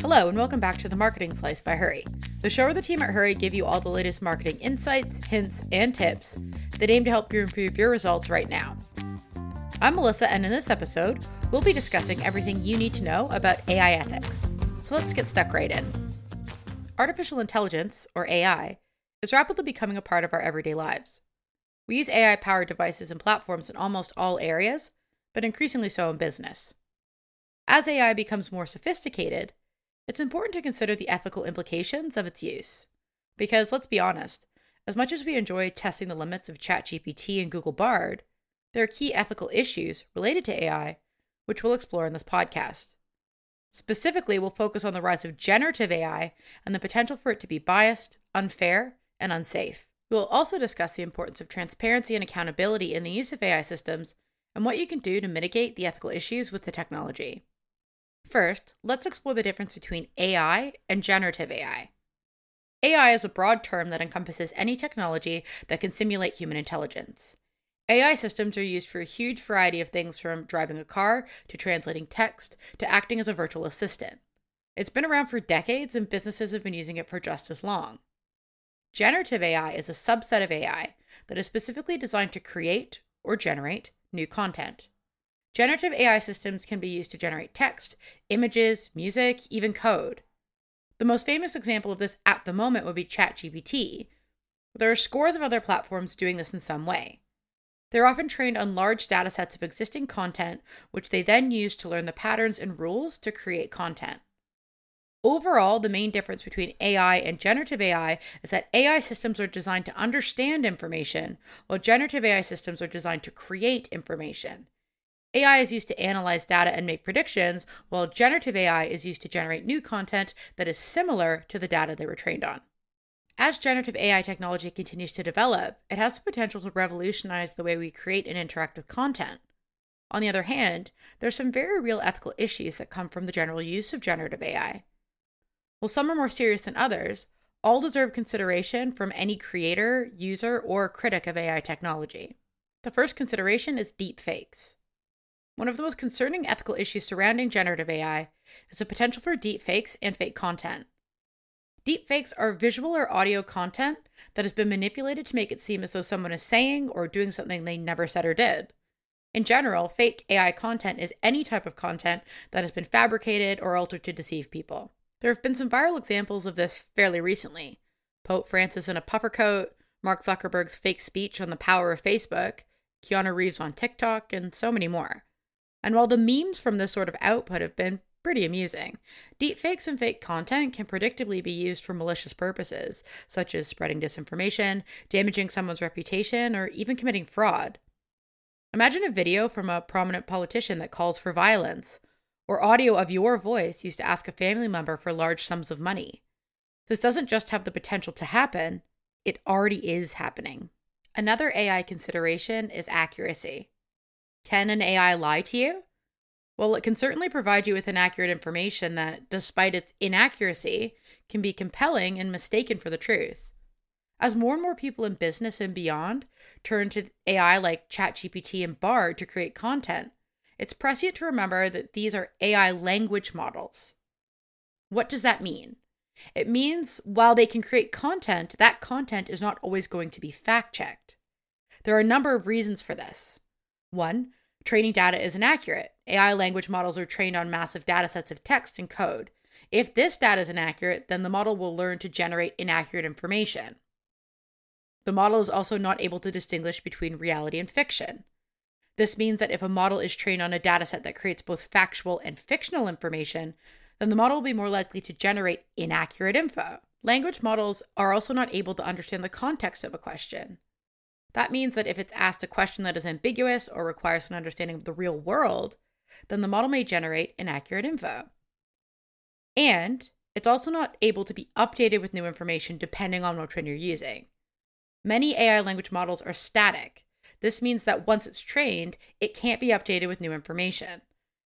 Hello, and welcome back to the Marketing Slice by Hurree, the show where the team at Hurree give you all the latest marketing insights, hints, and tips that aim to help you improve your results right now. I'm Melissa, and in this episode, we'll be discussing everything you need to know about AI ethics. So let's get stuck right in. Artificial intelligence, or AI, is rapidly becoming a part of our everyday lives. We use AI powered devices and platforms in almost all areas, but increasingly so in business. As AI becomes more sophisticated, it's important to consider the ethical implications of its use. Because let's be honest, as much as we enjoy testing the limits of ChatGPT and Google Bard, there are key ethical issues related to AI, which we'll explore in this podcast. Specifically, we'll focus on the rise of generative AI and the potential for it to be biased, unfair, and unsafe. We will also discuss the importance of transparency and accountability in the use of AI systems and what you can do to mitigate the ethical issues with the technology. First, let's explore the difference between AI and generative AI. AI is a broad term that encompasses any technology that can simulate human intelligence. AI systems are used for a huge variety of things from driving a car to translating text to acting as a virtual assistant. It's been around for decades and businesses have been using it for just as long. Generative AI is a subset of AI that is specifically designed to create or generate new content. Generative AI systems can be used to generate text, images, music, even code. The most famous example of this at the moment would be ChatGPT. There are scores of other platforms doing this in some way. They're often trained on large data sets of existing content, which they then use to learn the patterns and rules to create content. Overall, the main difference between AI and generative AI is that AI systems are designed to understand information, while generative AI systems are designed to create information. AI is used to analyze data and make predictions, while generative AI is used to generate new content that is similar to the data they were trained on. As generative AI technology continues to develop, it has the potential to revolutionize the way we create and interact with content. On the other hand, there are some very real ethical issues that come from the general use of generative AI. While some are more serious than others, all deserve consideration from any creator, user, or critic of AI technology. The first consideration is deep fakes. One of the most concerning ethical issues surrounding generative AI is the potential for deepfakes and fake content. Deepfakes are visual or audio content that has been manipulated to make it seem as though someone is saying or doing something they never said or did. In general, fake AI content is any type of content that has been fabricated or altered to deceive people. There have been some viral examples of this fairly recently. Pope Francis in a puffer coat, Mark Zuckerberg's fake speech on the power of Facebook, Keanu Reeves on TikTok, and so many more. And while the memes from this sort of output have been pretty amusing, deepfakes and fake content can predictably be used for malicious purposes, such as spreading disinformation, damaging someone's reputation, or even committing fraud. Imagine a video from a prominent politician that calls for violence, or audio of your voice used to ask a family member for large sums of money. This doesn't just have the potential to happen, it already is happening. Another AI consideration is accuracy. Can an AI lie to you? Well, it can certainly provide you with inaccurate information that, despite its inaccuracy, can be compelling and mistaken for the truth. As more and more people in business and beyond turn to AI like ChatGPT and Bard to create content, it's prescient to remember that these are AI language models. What does that mean? It means while they can create content, that content is not always going to be fact checked. There are a number of reasons for this. One, training data is inaccurate. AI language models are trained on massive data sets of text and code. If this data is inaccurate, then the model will learn to generate inaccurate information. The model is also not able to distinguish between reality and fiction. This means that if a model is trained on a dataset that creates both factual and fictional information, then the model will be more likely to generate inaccurate info. Language models are also not able to understand the context of a question. That means that if it's asked a question that is ambiguous or requires an understanding of the real world, then the model may generate inaccurate info. And it's also not able to be updated with new information depending on what one you're using. Many AI language models are static. This means that once it's trained, it can't be updated with new information.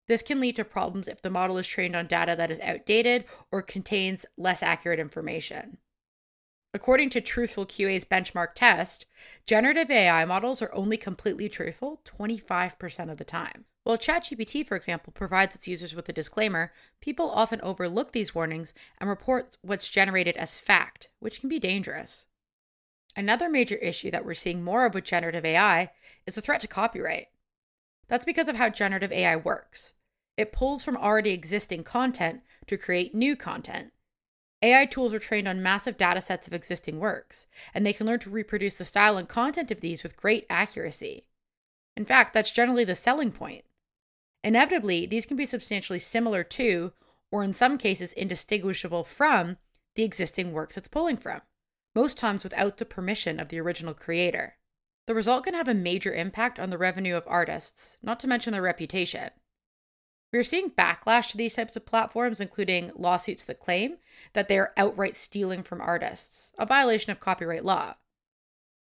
This can lead to problems if the model is trained on data that is outdated or contains less accurate information. According to TruthfulQA's benchmark test, generative AI models are only completely truthful 25% of the time. While ChatGPT, for example, provides its users with a disclaimer, people often overlook these warnings and report what's generated as fact, which can be dangerous. Another major issue that we're seeing more of with generative AI is the threat to copyright. That's because of how generative AI works. It pulls from already existing content to create new content. AI tools are trained on massive data sets of existing works, and they can learn to reproduce the style and content of these with great accuracy. In fact, that's generally the selling point. Inevitably, these can be substantially similar to, or in some cases indistinguishable from, the existing works it's pulling from, most times without the permission of the original creator. The result can have a major impact on the revenue of artists, not to mention their reputation. We are seeing backlash to these types of platforms, including lawsuits that claim that they are outright stealing from artists, a violation of copyright law.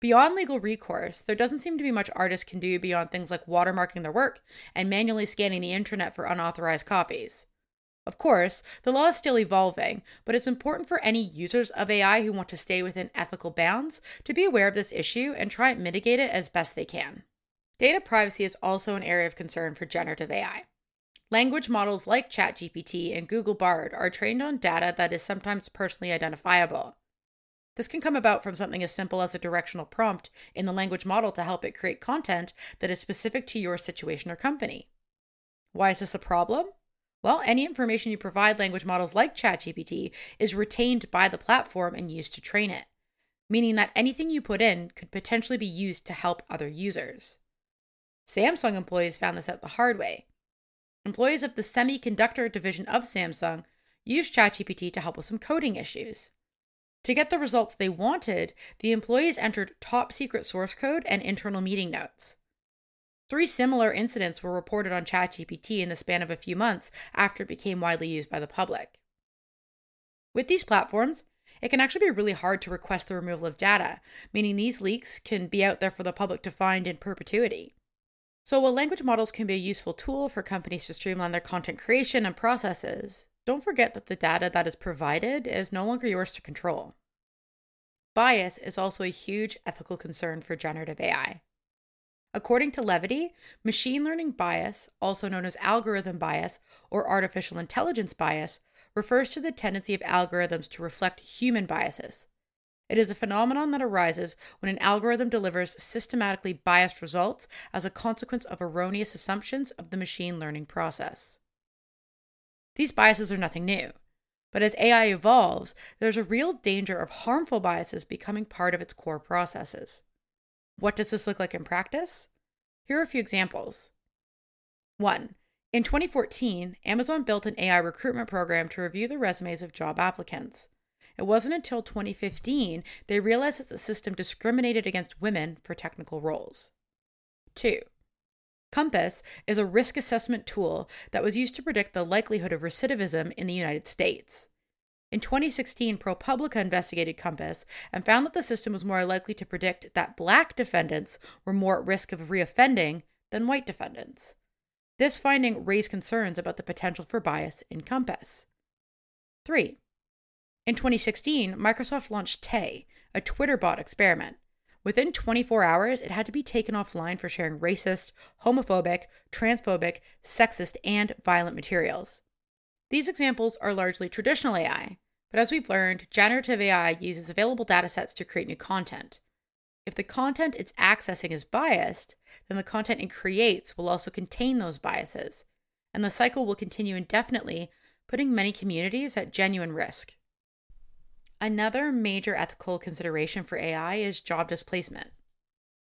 Beyond legal recourse, there doesn't seem to be much artists can do beyond things like watermarking their work and manually scanning the internet for unauthorized copies. Of course, the law is still evolving, but it's important for any users of AI who want to stay within ethical bounds to be aware of this issue and try and mitigate it as best they can. Data privacy is also an area of concern for generative AI. Language models like ChatGPT and Google Bard are trained on data that is sometimes personally identifiable. This can come about from something as simple as a directional prompt in the language model to help it create content that is specific to your situation or company. Why is this a problem? Well, any information you provide language models like ChatGPT is retained by the platform and used to train it, meaning that anything you put in could potentially be used to help other users. Samsung employees found this out the hard way. Employees of the semiconductor division of Samsung used ChatGPT to help with some coding issues. To get the results they wanted, the employees entered top secret source code and internal meeting notes. Three similar incidents were reported on ChatGPT in the span of a few months after it became widely used by the public. With these platforms, it can actually be really hard to request the removal of data, meaning these leaks can be out there for the public to find in perpetuity. So, while language models can be a useful tool for companies to streamline their content creation and processes, don't forget that the data that is provided is no longer yours to control. Bias is also a huge ethical concern for generative AI. According to Levity, machine learning bias, also known as algorithm bias or artificial intelligence bias, refers to the tendency of algorithms to reflect human biases. It is a phenomenon that arises when an algorithm delivers systematically biased results as a consequence of erroneous assumptions of the machine learning process. These biases are nothing new. But as AI evolves, there's a real danger of harmful biases becoming part of its core processes. What does this look like in practice? Here are a few examples. 1. In 2014, Amazon built an AI recruitment program to review the resumes of job applicants. It wasn't until 2015 they realized that the system discriminated against women for technical roles. 2. COMPAS is a risk assessment tool that was used to predict the likelihood of recidivism in the United States. In 2016, ProPublica investigated COMPAS and found that the system was more likely to predict that black defendants were more at risk of reoffending than white defendants. This finding raised concerns about the potential for bias in COMPAS. 3. In 2016, Microsoft launched Tay, a Twitter bot experiment. Within 24 hours, it had to be taken offline for sharing racist, homophobic, transphobic, sexist, and violent materials. These examples are largely traditional AI, but as we've learned, generative AI uses available datasets to create new content. If the content it's accessing is biased, then the content it creates will also contain those biases, and the cycle will continue indefinitely, putting many communities at genuine risk. Another major ethical consideration for AI is job displacement.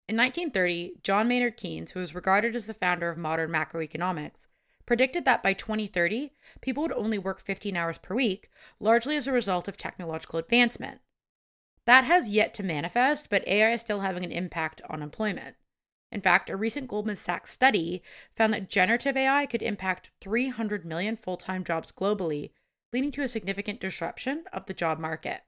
In 1930, John Maynard Keynes, who is regarded as the founder of modern macroeconomics, predicted that by 2030, people would only work 15 hours per week, largely as a result of technological advancement. That has yet to manifest, but AI is still having an impact on employment. In fact, a recent Goldman Sachs study found that generative AI could impact 300 million full time jobs globally, leading to a significant disruption of the job market.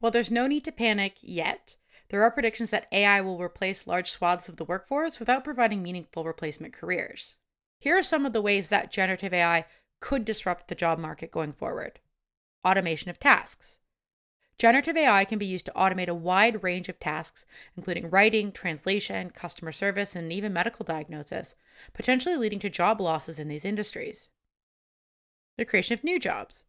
While there's no need to panic yet, there are predictions that AI will replace large swaths of the workforce without providing meaningful replacement careers. Here are some of the ways that generative AI could disrupt the job market going forward automation of tasks. Generative AI can be used to automate a wide range of tasks, including writing, translation, customer service, and even medical diagnosis, potentially leading to job losses in these industries. The creation of new jobs.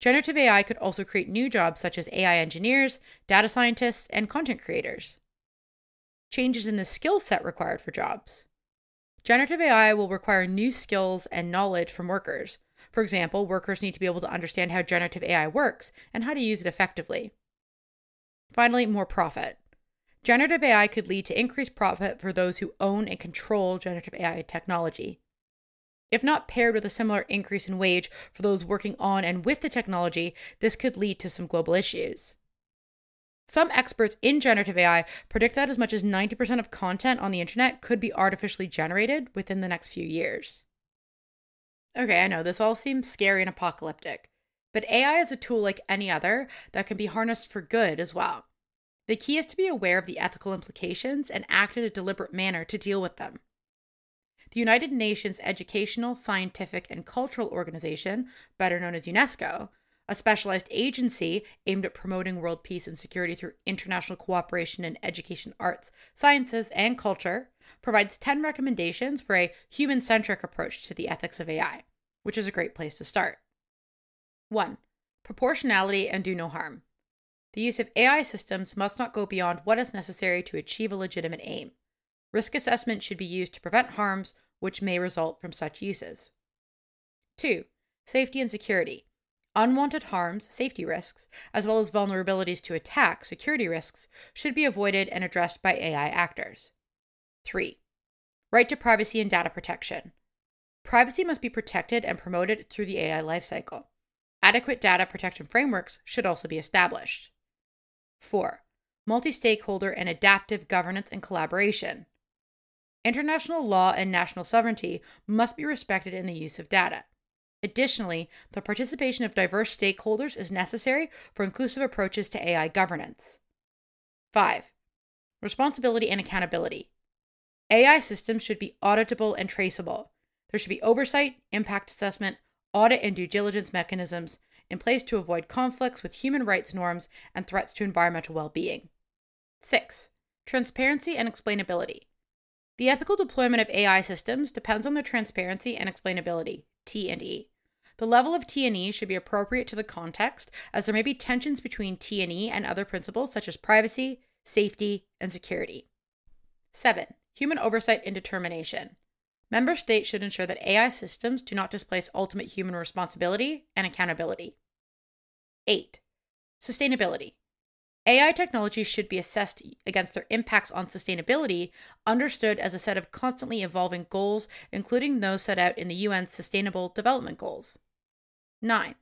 Generative AI could also create new jobs such as AI engineers, data scientists, and content creators. Changes in the skill set required for jobs. Generative AI will require new skills and knowledge from workers. For example, workers need to be able to understand how generative AI works and how to use it effectively. Finally, more profit. Generative AI could lead to increased profit for those who own and control generative AI technology. If not paired with a similar increase in wage for those working on and with the technology, this could lead to some global issues. Some experts in generative AI predict that as much as 90% of content on the internet could be artificially generated within the next few years. Okay, I know this all seems scary and apocalyptic, but AI is a tool like any other that can be harnessed for good as well. The key is to be aware of the ethical implications and act in a deliberate manner to deal with them. The United Nations Educational, Scientific, and Cultural Organization, better known as UNESCO, a specialized agency aimed at promoting world peace and security through international cooperation in education, arts, sciences, and culture, provides 10 recommendations for a human centric approach to the ethics of AI, which is a great place to start. 1. Proportionality and do no harm. The use of AI systems must not go beyond what is necessary to achieve a legitimate aim. Risk assessment should be used to prevent harms which may result from such uses. 2. Safety and security. Unwanted harms, safety risks, as well as vulnerabilities to attack, security risks, should be avoided and addressed by AI actors. 3. Right to privacy and data protection. Privacy must be protected and promoted through the AI lifecycle. Adequate data protection frameworks should also be established. 4. Multi stakeholder and adaptive governance and collaboration. International law and national sovereignty must be respected in the use of data. Additionally, the participation of diverse stakeholders is necessary for inclusive approaches to AI governance. 5. Responsibility and accountability. AI systems should be auditable and traceable. There should be oversight, impact assessment, audit, and due diligence mechanisms in place to avoid conflicts with human rights norms and threats to environmental well being. 6. Transparency and explainability. The ethical deployment of AI systems depends on their transparency and explainability, T and E. The level of T and E should be appropriate to the context, as there may be tensions between T and E and other principles such as privacy, safety, and security. 7. Human oversight and determination. Member states should ensure that AI systems do not displace ultimate human responsibility and accountability. 8. Sustainability. AI technology should be assessed against their impacts on sustainability, understood as a set of constantly evolving goals, including those set out in the UN's Sustainable Development Goals. 9.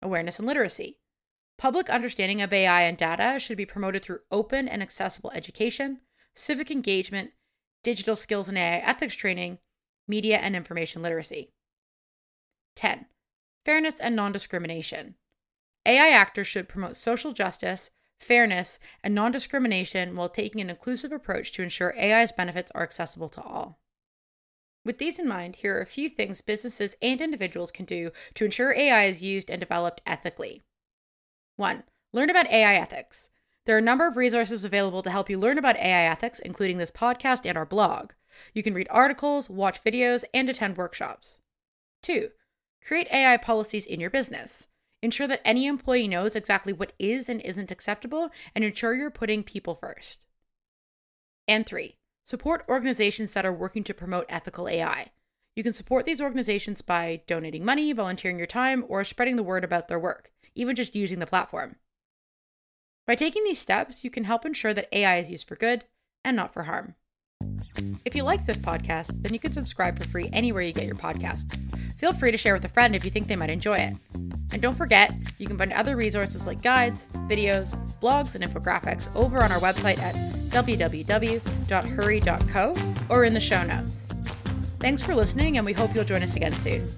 Awareness and literacy. Public understanding of AI and data should be promoted through open and accessible education, civic engagement, digital skills and AI ethics training, media and information literacy. 10. Fairness and non discrimination. AI actors should promote social justice, fairness, and non discrimination while taking an inclusive approach to ensure AI's benefits are accessible to all. With these in mind, here are a few things businesses and individuals can do to ensure AI is used and developed ethically. 1. Learn about AI ethics. There are a number of resources available to help you learn about AI ethics, including this podcast and our blog. You can read articles, watch videos, and attend workshops. 2. Create AI policies in your business. Ensure that any employee knows exactly what is and isn't acceptable, and ensure you're putting people first. And 3. Support organizations that are working to promote ethical AI. You can support these organizations by donating money, volunteering your time, or spreading the word about their work, even just using the platform. By taking these steps, you can help ensure that AI is used for good and not for harm. If you like this podcast, then you can subscribe for free anywhere you get your podcasts. Feel free to share with a friend if you think they might enjoy it. And don't forget, you can find other resources like guides, videos, blogs, and infographics over on our website at www.hurree.co or in the show notes. Thanks for listening, and we hope you'll join us again soon.